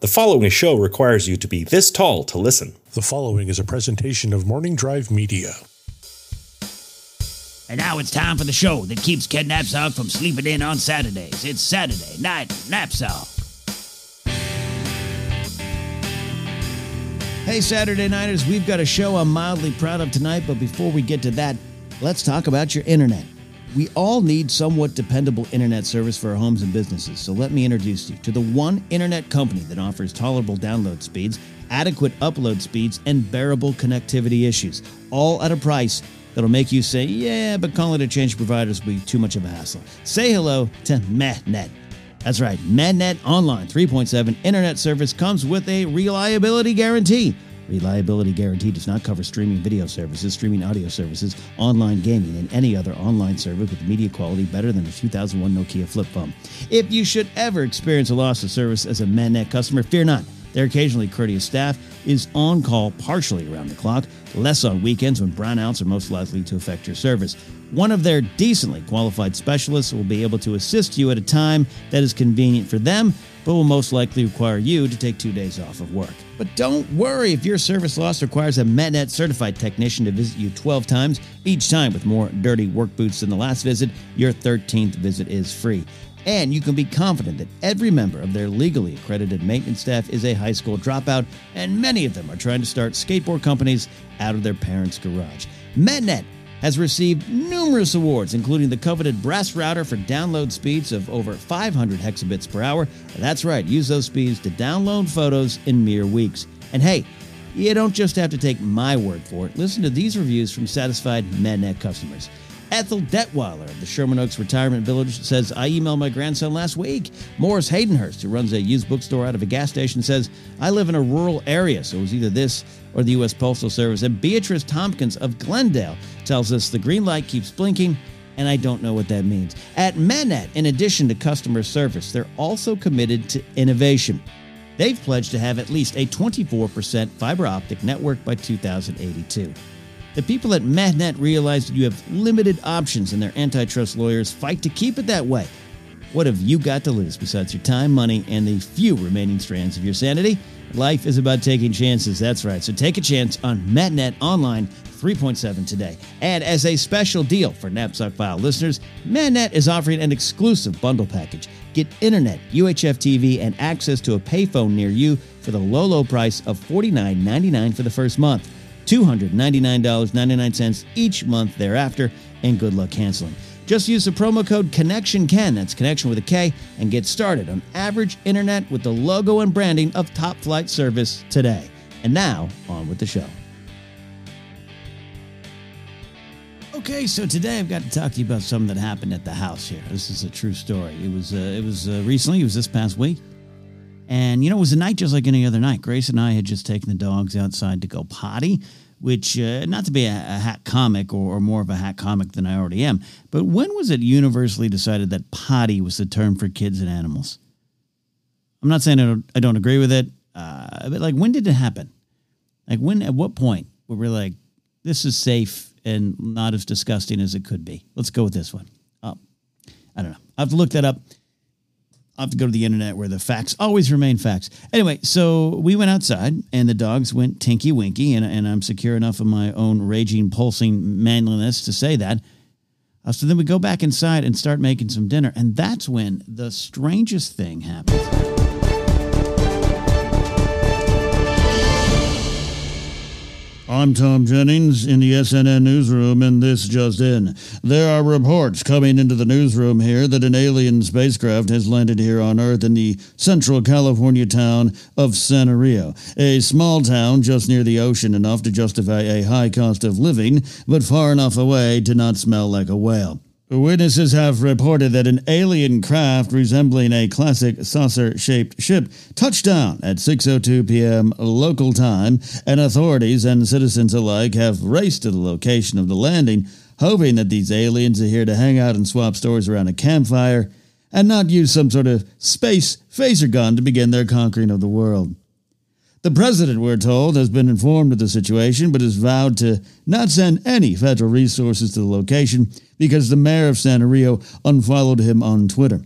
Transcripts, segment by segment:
The following show requires you to be this tall to listen. The following is a presentation of Morning Drive Media. And now it's time for the show that keeps Ken Napzok from sleeping in on Saturdays. It's Saturday Night Napzok. Hey, Saturday Nighters, we've got a show I'm mildly proud of tonight, but before we get to that, let's talk about your internet. We all need somewhat dependable internet service for our homes and businesses, so let me introduce you to the one internet company that offers tolerable download speeds, adequate upload speeds, and bearable connectivity issues, all at a price that'll make you say, yeah, but calling a change providers will be too much of a hassle. Say hello to MetNet. That's right, MetNet Online 3.7 internet service comes with a reliability guarantee. Reliability guarantee does not cover streaming video services, streaming audio services, online gaming, and any other online service with media quality better than a 2001 Nokia flip phone. If you should ever experience a loss of service as a MetNet customer, fear not. Their occasionally courteous staff is on call partially around the clock, less on weekends when brownouts are most likely to affect your service. One of their decently qualified specialists will be able to assist you at a time that is convenient for them, but will most likely require you to take two days off of work. But don't worry if your service loss requires a MetNet certified technician to visit you 12 times, each time with more dirty work boots than the last visit, your 13th visit is free. And you can be confident that every member of their legally accredited maintenance staff is a high school dropout, and many of them are trying to start skateboard companies out of their parents' garage. MetNet has received numerous awards, including the coveted brass router for download speeds of over 500 hexabits per hour. That's right, use those speeds to download photos in mere weeks. And hey, you don't just have to take my word for it. Listen to these reviews from satisfied MetNet customers. Ethel Detweiler of the Sherman Oaks Retirement Village says, I emailed my grandson last week. Morris Haydenhurst, who runs a used bookstore out of a gas station, says, I live in a rural area, so it was either this or the U.S. Postal Service. And Beatrice Tompkins of Glendale tells us the green light keeps blinking, and I don't know what that means. At MetNet, in addition to customer service, they're also committed to innovation. They've pledged to have at least a 24% fiber optic network by 2082. The people at MetNet realize that you have limited options and their antitrust lawyers fight to keep it that way. What have you got to lose besides your time, money, and the few remaining strands of your sanity? Life is about taking chances, that's right. So take a chance on MetNet Online 3.7 today. And as a special deal for Napzok File listeners, MetNet is offering an exclusive bundle package. Get internet, UHF TV, and access to a payphone near you for the low, low price of $49.99 for the first month. $299.99 each month thereafter, and good luck canceling. Just use the promo code ConnectionKen, that's connection with a K, and get started on average internet with the logo and branding of Top Flight Service today. And now, on with the show. Okay, so today I've got to talk to you about something that happened at the house here. This is a true story. It was uh, it was uh, recently. It was this past week. And, you know, it was a night just like any other night. Grace and I had just taken the dogs outside to go potty, which, uh, not to be a, a hat comic or, or, more of a hat comic than I already am, but when was it universally decided that potty was the term for kids and animals? I'm not saying I don't, I don't agree with it, uh, but like, when did it happen? Like, when, at what point were we like, this is safe and not as disgusting as it could be? Let's go with this one. Oh, I don't know. I have to look that up. I'll have to go to the internet where the facts always remain facts. Anyway, so we went outside and the dogs went tinky winky, and, and I'm secure enough of my own raging, pulsing manliness to say that. Uh, so then we go back inside and start making some dinner, and that's when the strangest thing happens. I'm Tom Jennings in the SNN newsroom, and this just in. There are reports coming into the newsroom here that an alien spacecraft has landed here on Earth in the central California town of Santa Rio, a small town just near the ocean enough to justify a high cost of living, but far enough away to not smell like a whale. Witnesses have reported that an alien craft resembling a classic saucer-shaped ship touched down at 6:02 p.m. local time, and authorities and citizens alike have raced to the location of the landing, hoping that these aliens are here to hang out and swap stories around a campfire and not use some sort of space phaser gun to begin their conquering of the world. The president, we're told, has been informed of the situation, but has vowed to not send any federal resources to the location because the mayor of Santa Rio unfollowed him on Twitter.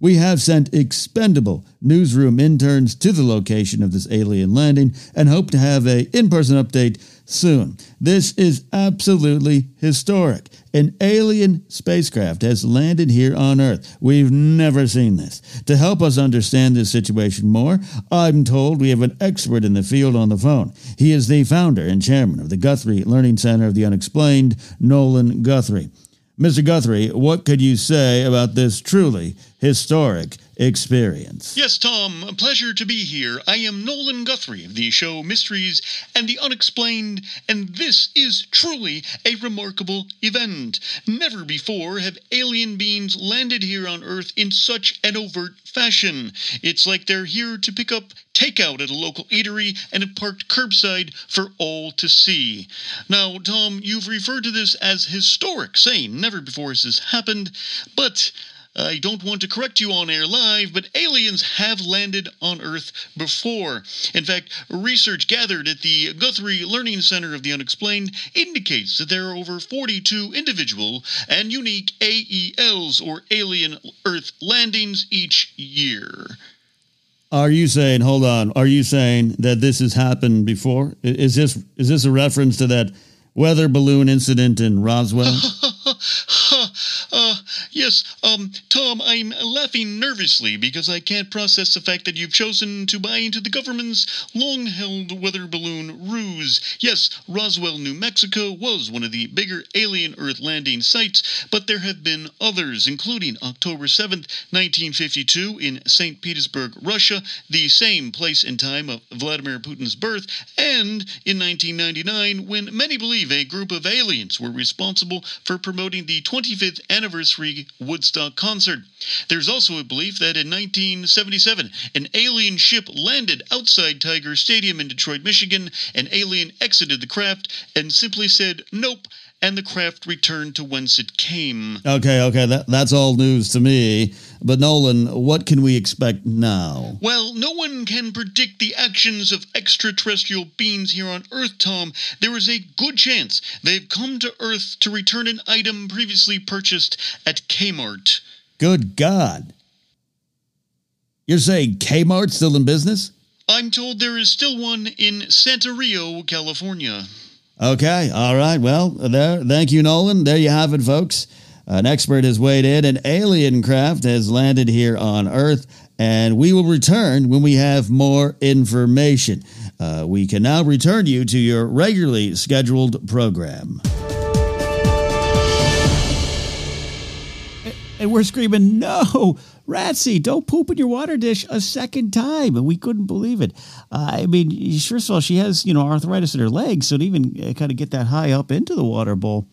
We have sent expendable newsroom interns to the location of this alien landing and hope to have a in-person update soon. This is absolutely historic. An alien spacecraft has landed here on Earth. We've never seen this. To help us understand this situation more, I'm told we have an expert in the field on the phone. He is the founder and chairman of the Guthrie Learning Center of the Unexplained, Nolan Guthrie. Mr. Guthrie, what could you say about this truly historic experience? Yes, Tom, a pleasure to be here. I am Nolan Guthrie of the show Mysteries and the Unexplained, and this is truly a remarkable event. Never before have alien beings landed here on Earth in such an overt fashion. It's like they're here to pick up takeout at a local eatery and have parked curbside for all to see. Now, Tom, you've referred to this as historic, saying never before has this happened, but I don't want to correct you on air live, but aliens have landed on Earth before. In fact, research gathered at the Guthrie Learning Center of the Unexplained indicates that there are over 42 individual and unique AELs, or alien Earth landings, each year. Are you saying? Hold on. Are you saying that this has happened before? Is this is this a reference to that weather balloon incident in Roswell? uh, yes, um, Tom, I'm laughing nervously because I can't process the fact that you've chosen to buy into the government's long held weather balloon ruse. Yes, Roswell, New Mexico was one of the bigger alien Earth landing sites, but there have been others, including October 7th, 1952, in St. Petersburg, Russia, the same place and time of Vladimir Putin's birth, and in 1999, when many believe a group of aliens were responsible for promoting the 25th anniversary Woodstock concert. There's also a belief that in 1977, an alien ship landed outside Tiger Stadium in Detroit, Michigan. An alien exited the craft and simply said, Nope and the craft returned to whence it came. Okay, okay, that, that's all news to me. But Nolan, what can we expect now? Well, no one can predict the actions of extraterrestrial beings here on Earth, Tom. There is a good chance they've come to Earth to return an item previously purchased at Kmart. Good God. You're saying Kmart's still in business? I'm told there is still one in Santa Rio, California. Okay, all right. Well, there. Thank you, Nolan. There you have it, folks. An expert has weighed in. An alien craft has landed here on Earth, and we will return when we have more information. Uh, we can now return you to your regularly scheduled program. And we're screaming, no, Ratsy, don't poop in your water dish a second time. And we couldn't believe it. Uh, I mean, first of all, she has, you know, arthritis in her legs. So to even uh, kind of get that high up into the water bowl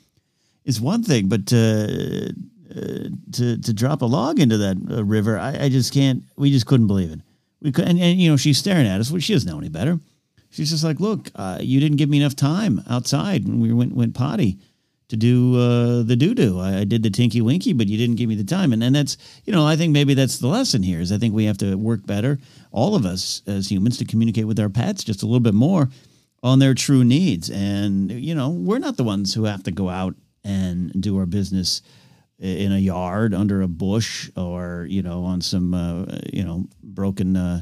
is one thing. But uh, uh, to, to drop a log into that uh, river, I, I, just can't, we just couldn't believe it. We could, and, and, you know, she's staring at us. Well, she doesn't know any better. She's just like, look, uh, you didn't give me enough time outside when we went, went potty to do uh, the doo doo. I, I, did the tinky winky, but you didn't give me the time. And and that's you know I think maybe that's the lesson here is I think we have to work better, all of us as humans, to communicate with our pets just a little bit more on their true needs. And you know we're not the ones who have to go out and do our business in a yard under a bush or you know on some uh, you know broken uh,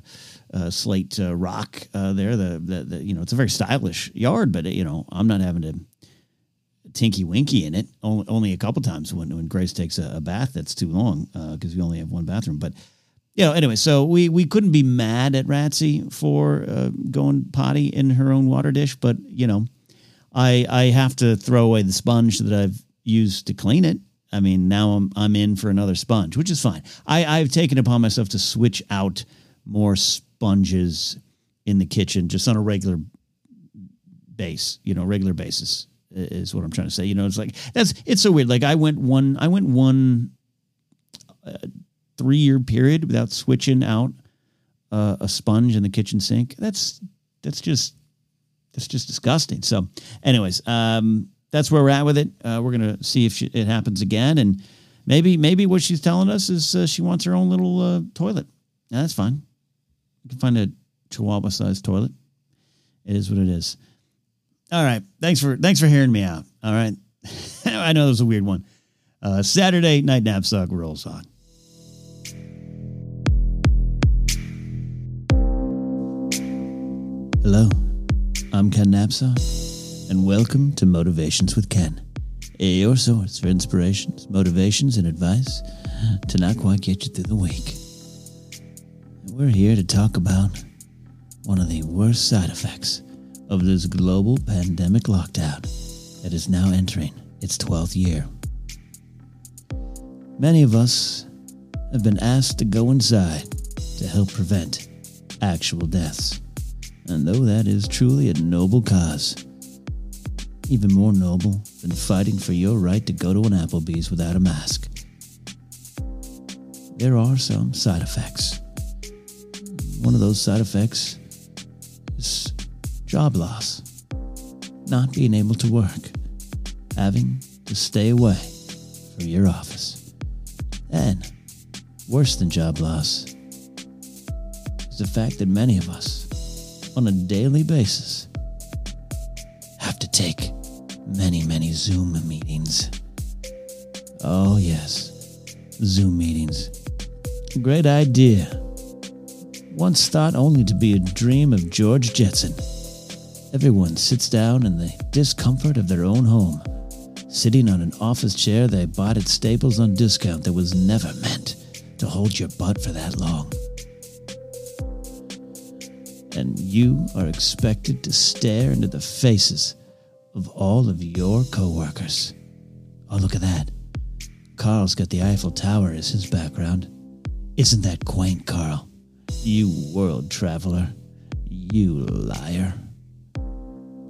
uh, slate uh, rock uh, there the, the, the, you know it's a very stylish yard but you know i'm not having to Tinky Winky in it. Only, only a couple times when, when Grace takes a, a bath that's too long because uh, we only have one bathroom. But you know, anyway, so we we couldn't be mad at Ratsy for uh, going potty in her own water dish, but you know, I I have to throw away the sponge that I've used to clean it. I mean, now I'm I'm in for another sponge, which is fine. I I've taken upon myself to switch out more sponges in the kitchen just on a regular base, you know, regular basis is what I'm trying to say. You know, it's like that's it's so weird. Like I went one, I went one uh, three year period without switching out uh, a sponge in the kitchen sink. That's that's just that's just disgusting. So, anyways, um, that's where we're at with it. Uh, we're gonna see if she, it happens again, and maybe maybe what she's telling us is uh, she wants her own little uh, toilet. Yeah, that's fine. You can find a Chihuahua sized toilet. It is what it is. All right. Thanks for thanks for hearing me out. All right. I know it was a weird one. Uh, Saturday night Napzok rolls on. Hello, I'm Ken Napzok, and welcome to Motivations with Ken. Your source for inspirations, motivations, and advice to not quite get you through the week. We're here to talk about one of the worst side effects of this global pandemic lockdown that is now entering its 12th year. Many of us have been asked to go inside to help prevent actual deaths. And though that is truly a noble cause, even more noble than fighting for your right to go to an Applebee's without a mask, there are some side effects. One of those side effects is job loss, not being able to work, having to stay away from your office. And worse than job loss is the fact that many of us, on a daily basis, have to take many, many Zoom meetings. Oh, yes, Zoom meetings. Great idea. Once thought only to be a dream of George Jetson. Everyone sits down in the discomfort of their own home, sitting on an office chair they bought at Staples on discount that was never meant to hold your butt for that long. And you are expected to stare into the faces of all of your coworkers. Oh, look at that. Carl's got the Eiffel Tower as his background. Isn't that quaint, Carl? You world traveler. You liar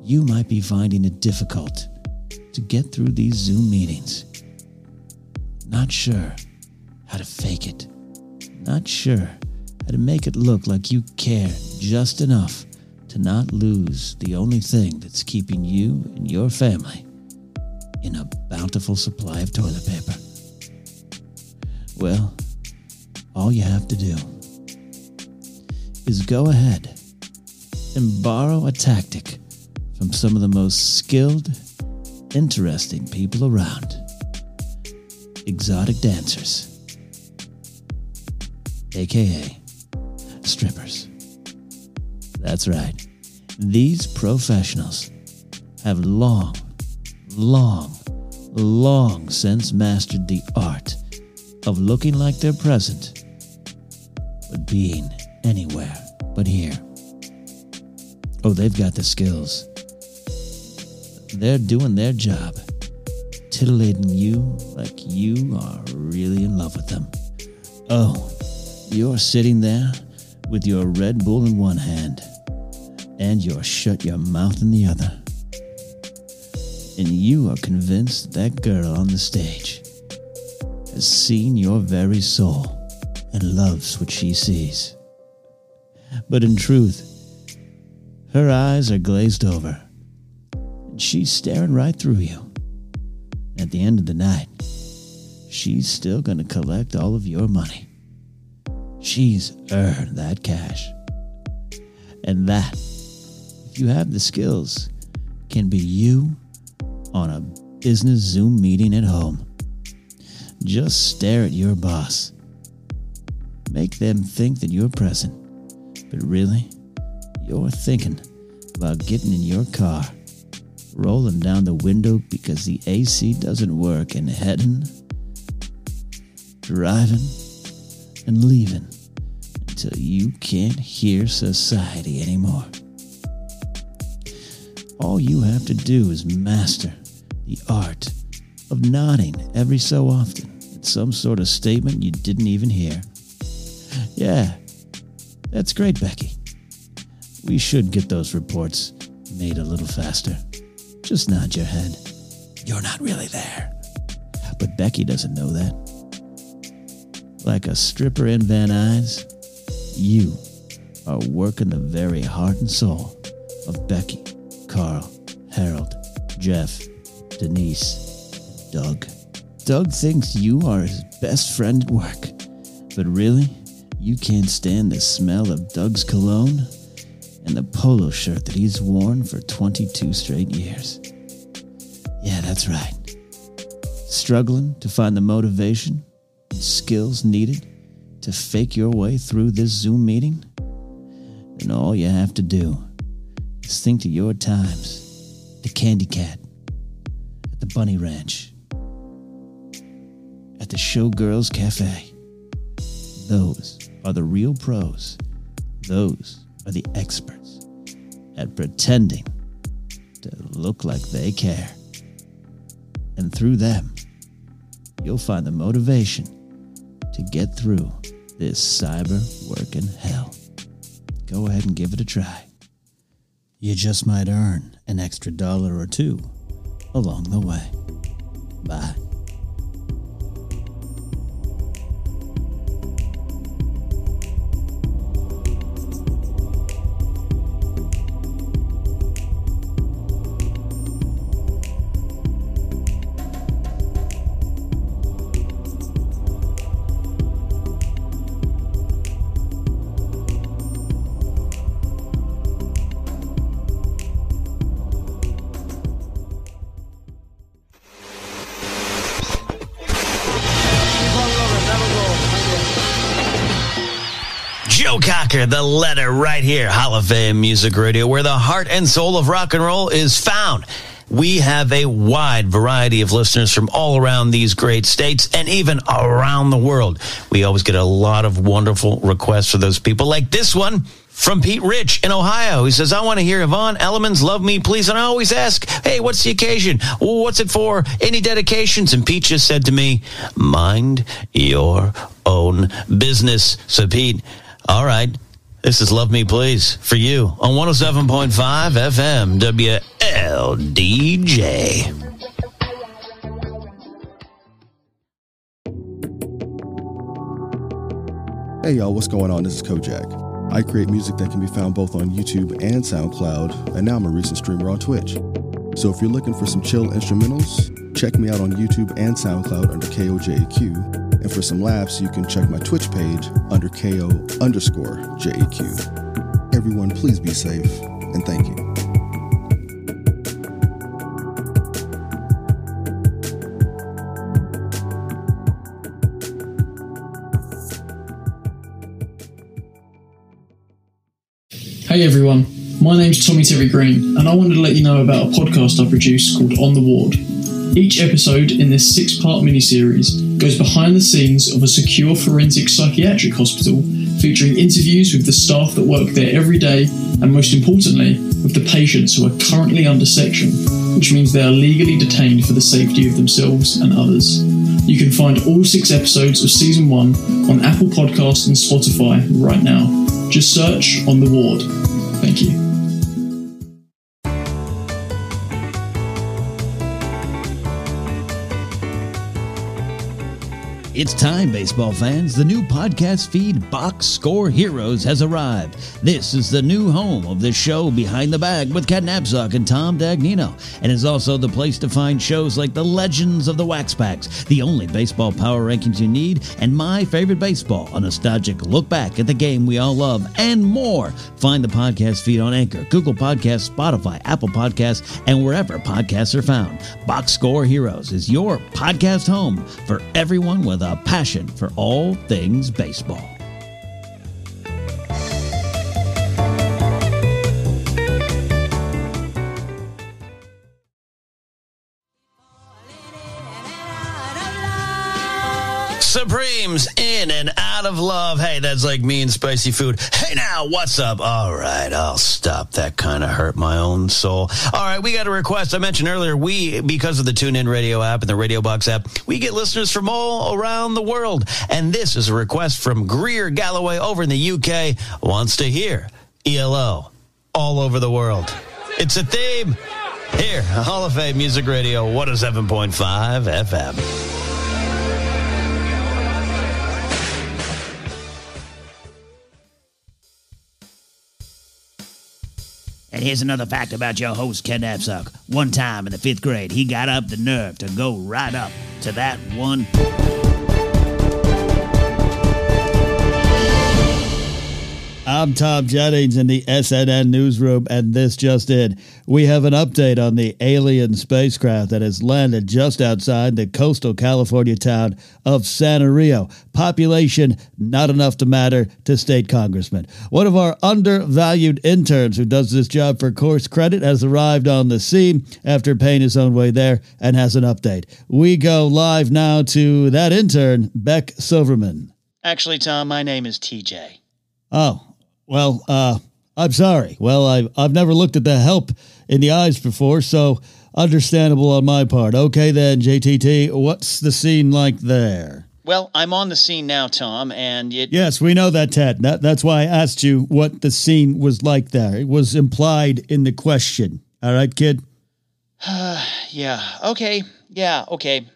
you might be finding it difficult to get through these Zoom meetings. Not sure how to fake it. Not sure how to make it look like you care just enough to not lose the only thing that's keeping you and your family in a bountiful supply of toilet paper. Well, all you have to do is go ahead and borrow a tactic from some of the most skilled, interesting people around exotic dancers, aka strippers. That's right, these professionals have long, long, long since mastered the art of looking like they're present, but being anywhere but here. Oh, they've got the skills they're doing their job, titillating you like you are really in love with them. Oh, you're sitting there with your Red Bull in one hand and your shut your mouth in the other. And you are convinced that girl on the stage has seen your very soul and loves what she sees. But in truth, her eyes are glazed over she's staring right through you. At the end of the night, she's still going to collect all of your money. She's earned that cash. And that, if you have the skills, can be you on a business Zoom meeting at home. Just stare at your boss. Make them think that you're present, but really, you're thinking about getting in your car rolling down the window because the AC doesn't work, and heading, driving, and leaving until you can't hear society anymore. All you have to do is master the art of nodding every so often at some sort of statement you didn't even hear. Yeah, that's great, Becky. We should get those reports made a little faster. Just nod your head. You're not really there. But Becky doesn't know that. Like a stripper in Van Nuys, you are working the very heart and soul of Becky, Carl, Harold, Jeff, Denise, Doug. Doug thinks you are his best friend at work, but really, you can't stand the smell of Doug's cologne and the polo shirt that he's worn for 22 straight years. Yeah, that's right. Struggling to find the motivation and skills needed to fake your way through this Zoom meeting? Then all you have to do is think to your times, the Candy Cat, at the Bunny Ranch, at the Showgirls Cafe. Those are the real pros. Those are the experts at pretending to look like they care. And through them, you'll find the motivation to get through this cyber working hell. Go ahead and give it a try. You just might earn an extra dollar or two along the way. Bye. The letter right here, Hall of Fame Music Radio, where the heart and soul of rock and roll is found. We have a wide variety of listeners from all around these great states and even around the world. We always get a lot of wonderful requests for those people, like this one from Pete Rich in Ohio. He says, I want to hear Yvonne Elliman's Love Me Please. And I always ask, hey, what's the occasion? What's it for? Any dedications? And Pete just said to me, mind your own business. So, Pete, all right. This is Love Me Please for you on 107.5 FM WLDJ. Hey y'all, what's going on? This is Kojak. I create music that can be found both on YouTube and SoundCloud, and now I'm a recent streamer on Twitch. So if you're looking for some chill instrumentals, check me out on YouTube and SoundCloud under KOJAQ. And for some laughs, you can check my Twitch page under KO underscore JAQ. Everyone, please be safe, and thank you. Hey everyone, my name's Tommy Terry Green, and I wanted to let you know about a podcast I produce called On the Ward. Each episode in this six part miniseries goes behind the scenes of a secure forensic psychiatric hospital, featuring interviews with the staff that work there every day, and most importantly, with the patients who are currently under section, which means they are legally detained for the safety of themselves and others. You can find all six episodes of season one on Apple Podcasts and Spotify right now. Just search on the ward. Thank you. It's time, baseball fans. The new podcast feed, Box Score Heroes, has arrived. This is the new home of the show Behind the Bag with Ken Napzok and Tom Dagnino, and is also the place to find shows like The Legends of the Wax Packs, the only baseball power rankings you need, and My Favorite Baseball, a nostalgic look back at the game we all love, and more. Find the podcast feed on Anchor, Google Podcasts, Spotify, Apple Podcasts, and wherever podcasts are found. Box Score Heroes is your podcast home for everyone with a passion for all things baseball. In and out of love. Hey, that's like me and spicy food. Hey, now, what's up? All right, I'll stop. That kind of hurt my own soul. All right, we got a request. I mentioned earlier, we, because of the TuneIn Radio app and the Radio Box app, we get listeners from all around the world. And this is a request from Greer Galloway over in the UK, wants to hear ELO all over the world. It's a theme. Here, Hall of Fame Music Radio 107.5 FM. And here's another fact about your host, Ken Napzok. One time in the fifth grade, he got up the nerve to go right up to that one. I'm Tom Jennings in the SNN newsroom, and this just in. We have an update on the alien spacecraft that has landed just outside the coastal California town of Santa Rio. Population not enough to matter to state congressman. One of our undervalued interns who does this job for course credit has arrived on the scene after paying his own way there and has an update. We go live now to that intern, Beck Silverman. Actually, Tom, my name is TJ. Oh, well, uh, I'm sorry. Well, I've, I've never looked at the help in the eyes before, so understandable on my part. Okay, then, JTT, what's the scene like there? Well, I'm on the scene now, Tom, and it. Yes, we know that, Ted. That, that's why I asked you what the scene was like there. It was implied in the question. All right, kid? yeah, okay. Yeah, okay.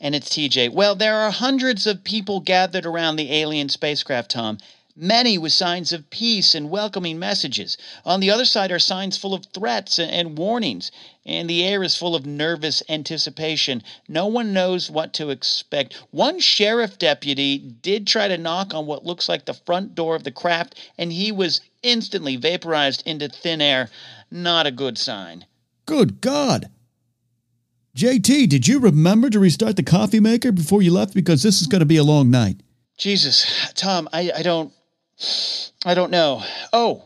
And it's TJ. Well, there are hundreds of people gathered around the alien spacecraft, Tom many with signs of peace and welcoming messages. On the other side are signs full of threats and warnings, and the air is full of nervous anticipation. No one knows what to expect. One sheriff deputy did try to knock on what looks like the front door of the craft, and he was instantly vaporized into thin air. Not a good sign. Good God. JT, did you remember to restart the coffee maker before you left? Because this is going to be a long night. Jesus, Tom, I, I don't I don't know. Oh.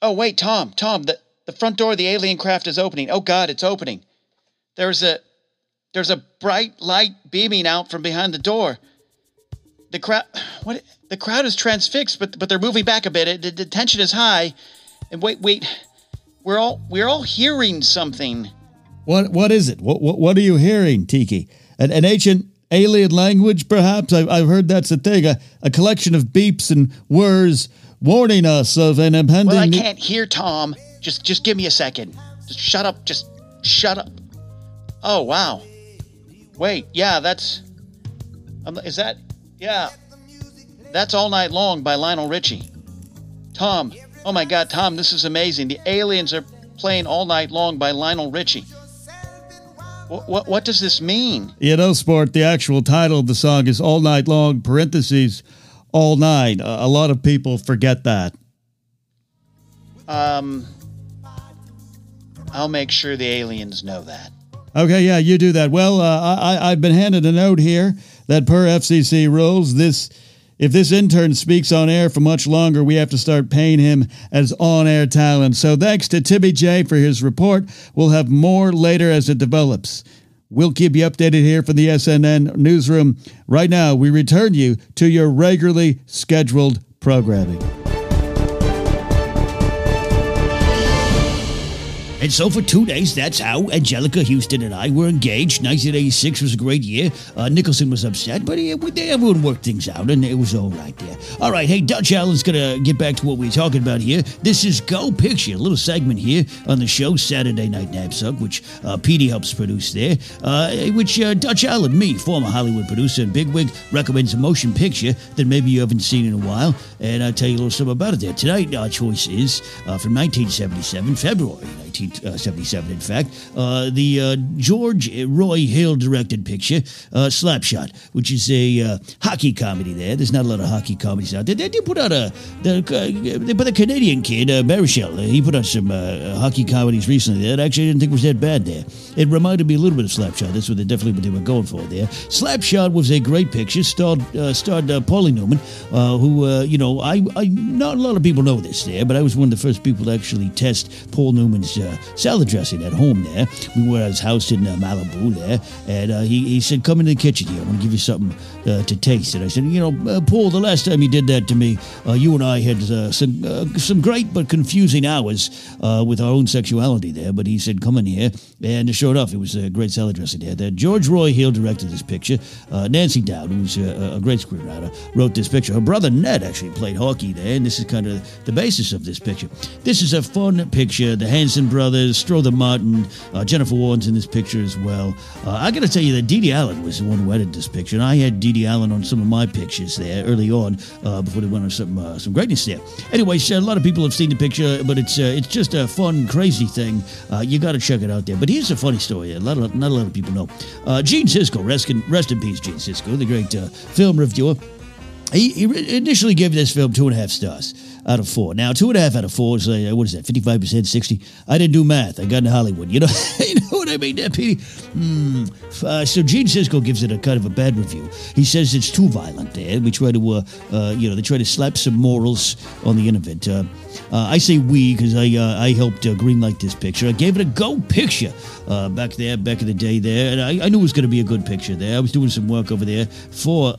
Oh, wait, Tom, Tom, the, the front door of the alien craft is opening. Oh, God, it's opening. There's a. There's a bright light beaming out from behind the door. The crowd, what? The crowd is transfixed, but but they're moving back a bit. It, the tension is high, and wait, wait, we're all we're all hearing something. What what is it? What what, what are you hearing, Tiki? An, an ancient alien language, perhaps? I've, I've heard that's a thing, a, a collection of beeps and whirs warning us of an impending. Well, I can't hear Tom. Just, just give me a second. Just shut up. Just shut up. Oh wow. Wait, yeah, that's. Um, is that? Yeah, that's all night long by Lionel Richie. Tom, oh my God, Tom, this is amazing. The aliens are playing all night long by Lionel Richie. What, what, does this mean? You know, Sport, the actual title of the song is All Night Long, parentheses, All Night. Uh, a lot of people forget that. Um, I'll make sure the aliens know that. Okay, yeah, you do that. Well, uh, I, I've been handed a note here that per FCC rules, this if this intern speaks on air for much longer, we have to start paying him as on air talent. So thanks to Timmy J for his report. We'll have more later as it develops. We'll keep you updated here from the SNN newsroom. Right now, we return you to your regularly scheduled programming. And so for two days, that's how Anjelica Huston and I were engaged. 1986 was a great year. Uh, Nicholson was upset, but he, everyone worked things out, and it was all right there. All right, hey, Dutch Allen's going to get back to what we are talking about here. This is Go Picture, a little segment here on the show, Saturday Night Napzok, which uh, Petey helps produce there, uh, which uh, Dutch Allen, me, former Hollywood producer and bigwig, recommends a motion picture that maybe you haven't seen in a while, and I'll tell you a little something about it there. Tonight, our choice is uh, from 1977, February 19. 1977, in fact, uh, the uh, George Roy Hill directed picture, uh, Slapshot, which is a uh, hockey comedy there. There's not a lot of hockey comedies out there. They, they put out a, they, put a Canadian kid, uh, Marichal, he put out some uh, hockey comedies recently that I actually didn't think was that bad there. It reminded me a little bit of Slapshot. That's what they definitely what they were going for there. Slapshot was a great picture, starred, uh, starred uh, Paulie Newman, who, you know, I, I, not a lot of people know this there, but I was one of the first people to actually test Paul Newman's salad dressing at home there. We were at his house in uh, Malibu there, and uh, he, he said, Come in the kitchen here. I want to give you something uh, to taste. And I said, You know, uh, Paul, the last time you did that to me, uh, you and I had uh, some some great but confusing hours with our own sexuality there. But he said, Come in here. And sure enough, it was a great salad dressing there. That George Roy Hill directed this picture. Nancy Dowd, who's a, a great screenwriter, wrote this picture. Her brother Ned actually played hockey there, and this is kind of the basis of this picture. This is a fun picture. The Hanson brothers Brothers, Strother Martin, uh, Jennifer Warren's in this picture as well. Uh, I got to tell you that Dede Allen was the one who edited this picture, and I had Dede Allen on some of my pictures there early on uh, before they went on some uh, some greatness there. Anyways, a lot of people have seen the picture, but it's uh, it's just a fun, crazy thing. You got to check it out there. But here's a funny story. A lot of, not a lot of people know. Gene Siskel, rest in, rest in peace, Gene Siskel, the great film reviewer. He, he initially gave this film two and a half stars out of four. Now, two and a half out of four is uh, what is that? Fifty-five percent, sixty. I didn't do math. I got into Hollywood. You know, you know what I mean, there, Petey. Hmm. Uh, so Gene Siskel gives it a kind of a bad review. He says it's too violent. There, we try to, uh, uh, you know, they try to slap some morals on the end of it. I say we because I uh, I helped uh, greenlight this picture. I gave it a go picture back there, back in the day there, and I, I knew it was going to be a good picture there. I was doing some work over there for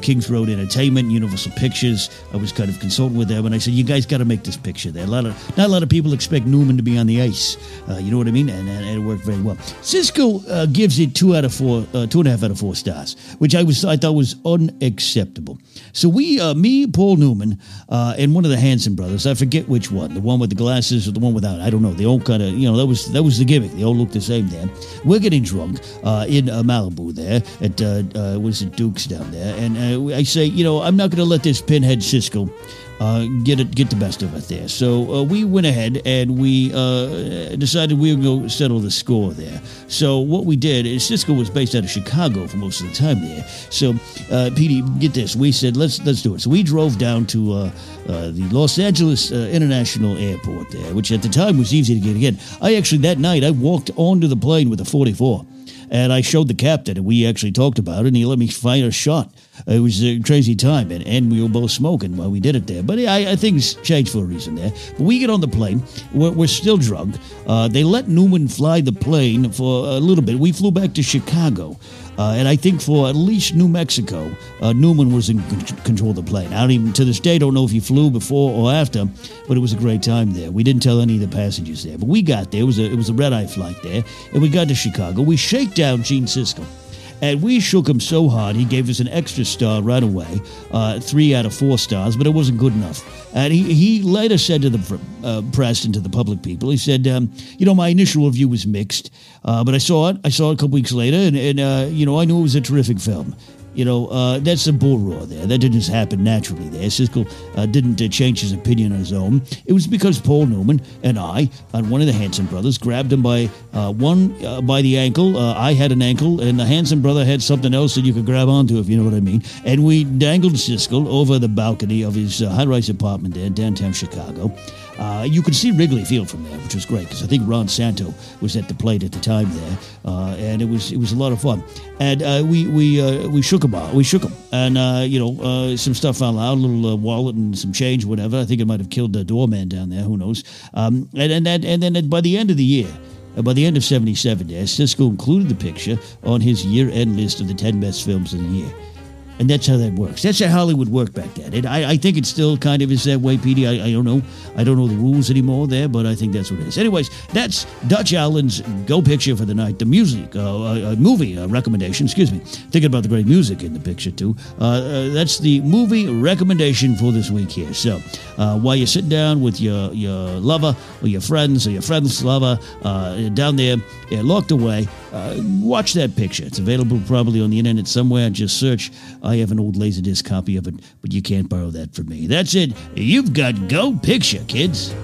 Kings Road Entertainment, Universal Pictures. I was kind of consulting with and I said, "You guys got to make this picture there." A lot of not a lot of people expect Newman to be on the ice. Uh, you know what I mean? And, and, and it worked very well. Cisco uh, gives it two out of four, uh, two and a half out of four stars, which I was I thought was unacceptable. So we, uh, me, Paul Newman, uh, and one of the Hanson brothers, I forget which one, the one with the glasses or the one without. I don't know. They all kind of, you know, that was that was the gimmick. They all looked the same there. We're getting drunk uh, in Malibu there at uh, is it, Duke's down there, and I say, you know, I'm not going to let this pinhead Cisco uh, get it, get the best of it there. So uh, we went ahead and we uh, decided we would go settle the score there. So what we did is Cisco was based out of Chicago for most of the time there. So uh, Petey, get this, we said let's let's do it. So we drove down to uh, uh, the Los Angeles International Airport there, which at the time was easy to get in. I actually that night I walked onto the plane with a 44. And I showed the captain, and we actually talked about it, and he let me find a shot. It was a crazy time, and, and we were both smoking while we did it there. But I, I think it's changed for a reason there. But we get on the plane. We're, we're still drunk. Uh, they let Newman fly the plane for a little bit. We flew back to Chicago. Uh, and I think for at least New Mexico, uh, Newman was in con- control of the plane. I don't even, to this day, don't know if he flew before or after, but it was a great time there. We didn't tell any of the passengers there, but we got there. It was a, it was a red eye flight there, and we got to Chicago. We shake down Gene Siskel. And we shook him so hard, he gave us an extra star right away, uh, three out of four stars, but it wasn't good enough. And he, he later said to the uh, press and to the public people, he said, um, you know, my initial review was mixed, uh, but I saw it. I saw it a couple weeks later, and, and uh, you know, I knew it was a terrific film. You know, uh, that's a bull roar there. That didn't just happen naturally there. Siskel uh, didn't uh, change his opinion on his own. It was because Paul Newman and I, and one of the Hanson brothers, grabbed him by uh, one uh, by the ankle. Uh, I had an ankle, and the Hanson brother had something else that you could grab onto, if you know what I mean. And we dangled Siskel over the balcony of his high-rise apartment there in downtown Chicago. Uh, you could see Wrigley Field from there, which was great because I think Ron Santo was at the plate at the time there, uh, and it was it was a lot of fun. And uh, we we uh, we shook him out. We shook him, and uh, you know uh, some stuff out, a little wallet and some change, whatever. I think it might have killed the doorman down there. Who knows? Um, and and that, and then by the end of the year. By the end of 77, Cisco included the picture on his year-end list of the 10 best films of the year. And that's how that works. That's how Hollywood worked back then. And I, I think it still kind of is that way, Petey. I, I don't know. I don't know the rules anymore there, but I think that's what it is. Anyways, that's Dutch Allen's Go Picture for the night. The music, uh, uh, movie uh, recommendation, excuse me. Thinking about the great music in the picture, too. Uh, uh, that's the movie recommendation for this week here. So uh, while you're sitting down with your, your lover or your friends or your friend's lover down there, locked away, Uh, watch that picture. It's available probably on the internet somewhere. Just search I have an old Laserdisc copy of it, but you can't borrow that from me. That's it. You've got Go Picture, kids.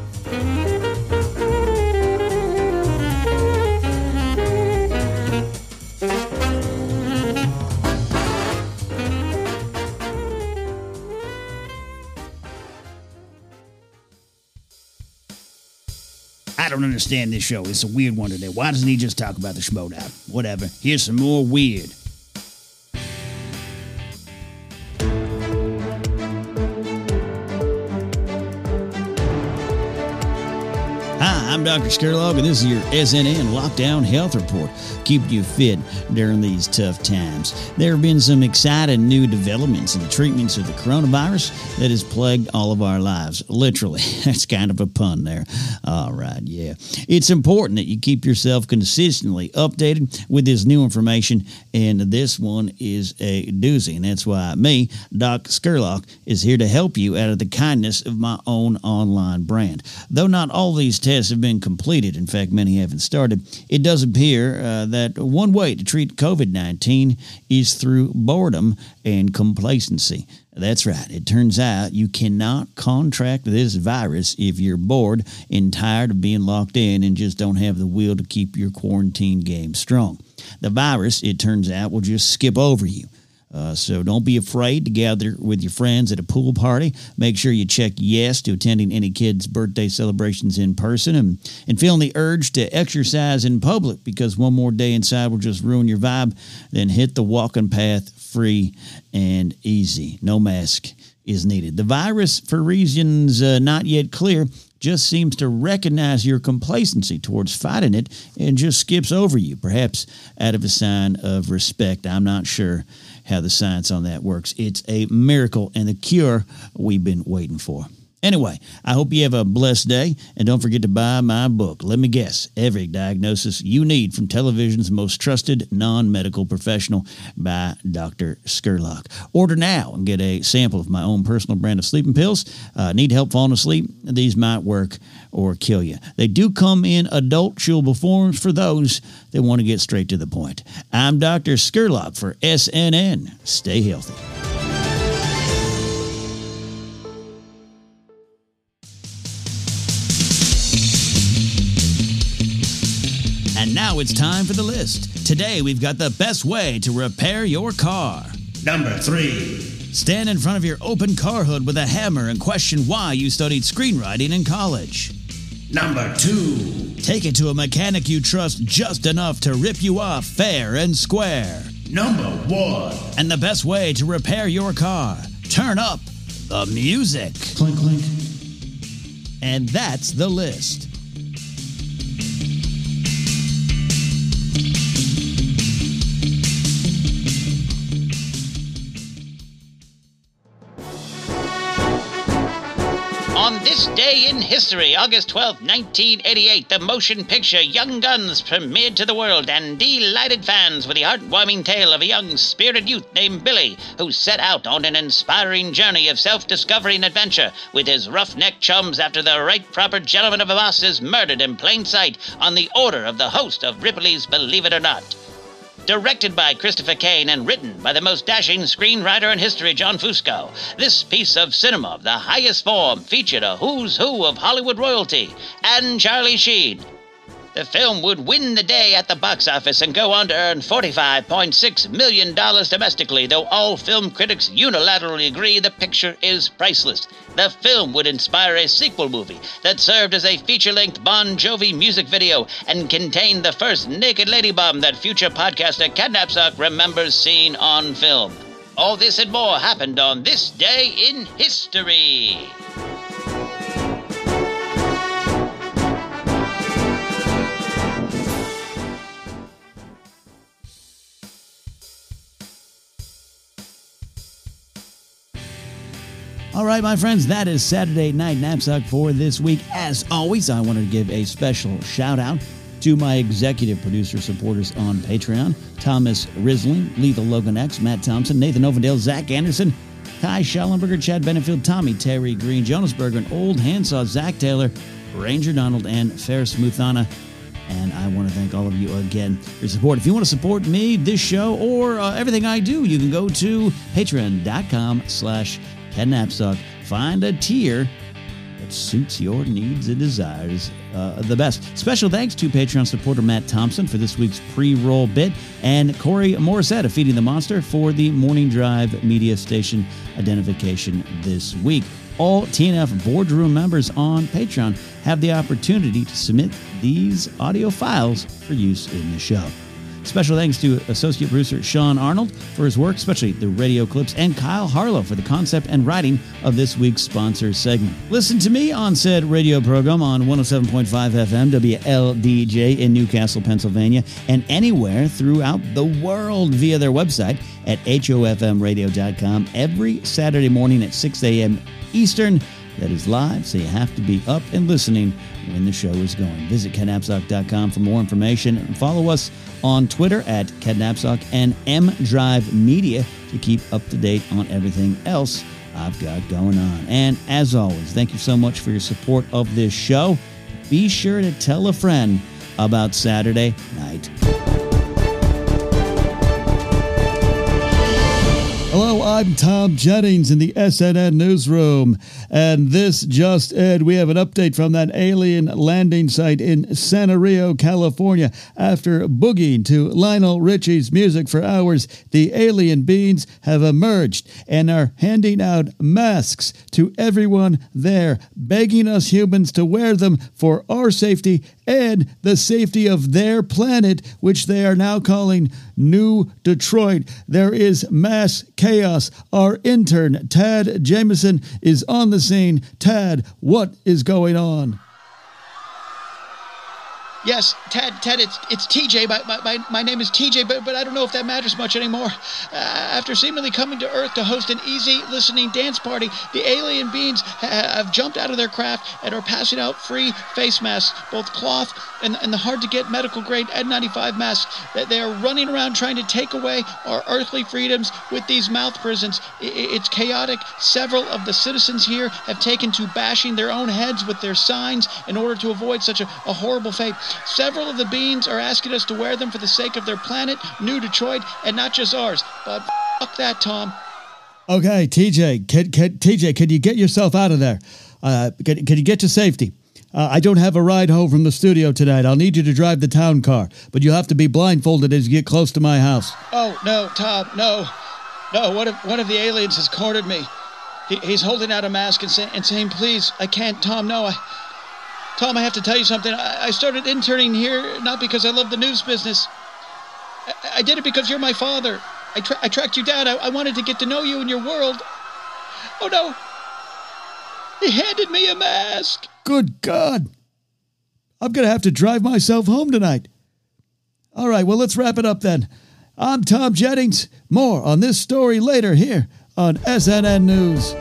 Don't understand this show. It's a weird one today. Why doesn't he just talk about the Schmoedown? Whatever. Here's some more weird. I'm Dr. Skerlog, and this is your SNN Lockdown Health Report, keeping you fit during these tough times. There have been some exciting new developments in the treatments of the coronavirus that has plagued all of our lives. Literally. That's kind of a pun there. All right, yeah. It's important that you keep yourself consistently updated with this new information, and this one is a doozy. And that's why me, Doc Skerlock, is here to help you out of the kindness of my own online brand. Though not all these tests have have been completed. In fact, many haven't started. It does appear uh, that one way to treat COVID 19 is through boredom and complacency. That's right. It turns out you cannot contract this virus if you're bored and tired of being locked in and just don't have the will to keep your quarantine game strong. The virus, it turns out, will just skip over you. Uh, so don't be afraid to gather with your friends at a pool party. Make sure you check yes to attending any kids' birthday celebrations in person and, and feeling the urge to exercise in public because one more day inside will just ruin your vibe. Then hit the walking path free and easy. No mask is needed. The virus, for reasons uh, not yet clear, just seems to recognize your complacency towards fighting it and just skips over you, perhaps out of a sign of respect. I'm not sure how the science on that works. It's a miracle and the cure we've been waiting for. Anyway, I hope you have a blessed day and don't forget to buy my book. Let me guess every diagnosis you need from television's most trusted non medical professional by Dr. Skurlock. Order now and get a sample of my own personal brand of sleeping pills. Uh, need help falling asleep? These might work or kill you. They do come in adult chewable forms for those that want to get straight to the point. I'm Dr. Skurlock for SNN. Stay healthy. Now it's time for the list. Today we've got the best way to repair your car. Number three. Stand in front of your open car hood with a hammer and question why you studied screenwriting in college. Number two. Take it to a mechanic you trust just enough to rip you off fair and square. Number one. And the best way to repair your car turn up the music. Clink, clink. And that's the list. This day in history, August 12, 1988, the motion picture Young Guns premiered to the world and delighted fans with the heartwarming tale of a young, spirited youth named Billy who set out on an inspiring journey of self discovery and adventure with his roughneck chums after the right proper gentleman of a boss is murdered in plain sight on the order of the host of Ripley's Believe It or Not. Directed by Christopher Cain and written by the most dashing screenwriter in history, John Fusco, this piece of cinema of the highest form featured a who's who of Hollywood royalty and Charlie Sheen. The film would win the day at the box office and go on to earn $45.6 million domestically, though all film critics unilaterally agree the picture is priceless. The film would inspire a sequel movie that served as a feature length Bon Jovi music video and contained the first naked lady bomb that future podcaster Ken Napzok remembers seeing on film. All this and more happened on this day in history. Right, my friends, that is Saturday Night Knapsack for this week. As always, I wanted to give a special shout out to my executive producer supporters on Patreon Thomas Risling, Lethal Logan X, Matt Thompson, Nathan Ovendale, Zach Anderson, Ty Schallenberger, Chad Benefield, Tommy Terry Green, Jonas Berger, and Old Handsaw, Zach Taylor, Ranger Donald, and Ferris Muthana. And I want to thank all of you again for your support. If you want to support me, this show, or uh, everything I do, you can go to patreon.com slash Ken Napzok. Find a tier that suits your needs and desires uh, the best. Special thanks to Patreon supporter Matt Thompson for this week's pre-roll bit, and Corey Morissette of Feeding the Monster for the Morning Drive media station identification this week. All TNF boardroom members on Patreon have the opportunity to submit these audio files for use in the show. Special thanks to associate producer Sean Arnold for his work, especially the radio clips, and Kyle Harlow for the concept and writing of this week's sponsor segment. Listen to me on said radio program on 107.5 FM WLDJ in Newcastle, Pennsylvania, and anywhere throughout the world via their website at hofmradio.com every Saturday morning at 6 a.m. Eastern. That is live, so you have to be up and listening when the show is going. Visit KenNapzok.com for more information and follow us on Twitter at KenNapzok and M Drive Media to keep up to date on everything else I've got going on. And as always, thank you so much for your support of this show. be sure to tell a friend about Saturday night. Hello, I'm Tom Jennings in the SNN newsroom. And this just Ed, we have an update from that alien landing site in Santa Rio, California. After boogieing to Lionel Richie's music for hours, the alien beings have emerged and are handing out masks to everyone there, begging us humans to wear them for our safety and the safety of their planet, which they are now calling New Detroit. There is mass chaos. Our intern, Tad Jameson, is on the scene. Tad, what is going on? Yes, Ted, Ted, it's it's TJ. My, my, my, name is TJ, but, but I don't know if that matters much anymore. Uh, after seemingly coming to Earth to host an easy listening dance party, the alien beings ha- have jumped out of their craft and are passing out free face masks, both cloth and, and the hard to get medical grade N95 masks. They are running around trying to take away our earthly freedoms with these mouth prisons. It's chaotic. Several of the citizens here have taken to bashing their own heads with their signs in order to avoid such a, a horrible fate. Several of the beans are asking us to wear them for the sake of their planet, New Detroit, and not just ours. But fuck that, Tom. Okay, TJ, can, can, TJ, can you get yourself out of there? Uh, can, can you get to safety? Uh, I don't have a ride home from the studio tonight. I'll need you to drive the town car, but you have to be blindfolded as you get close to my house. Oh, no, Tom, no. No, one of, one of the aliens has cornered me. He, he's holding out a mask and, say, and saying, please, I can't, Tom, no, I... Tom, I have to tell you something. I, started interning here not because I love the news business. I, I did it because you're my father. I, tra- I tracked you down. I, I wanted to get to know you and your world. Oh, no. He handed me a mask. Good God. I'm going to have to drive myself home tonight. All right, well, let's wrap it up then. I'm Tom Jennings. More on this story later here on SNN News.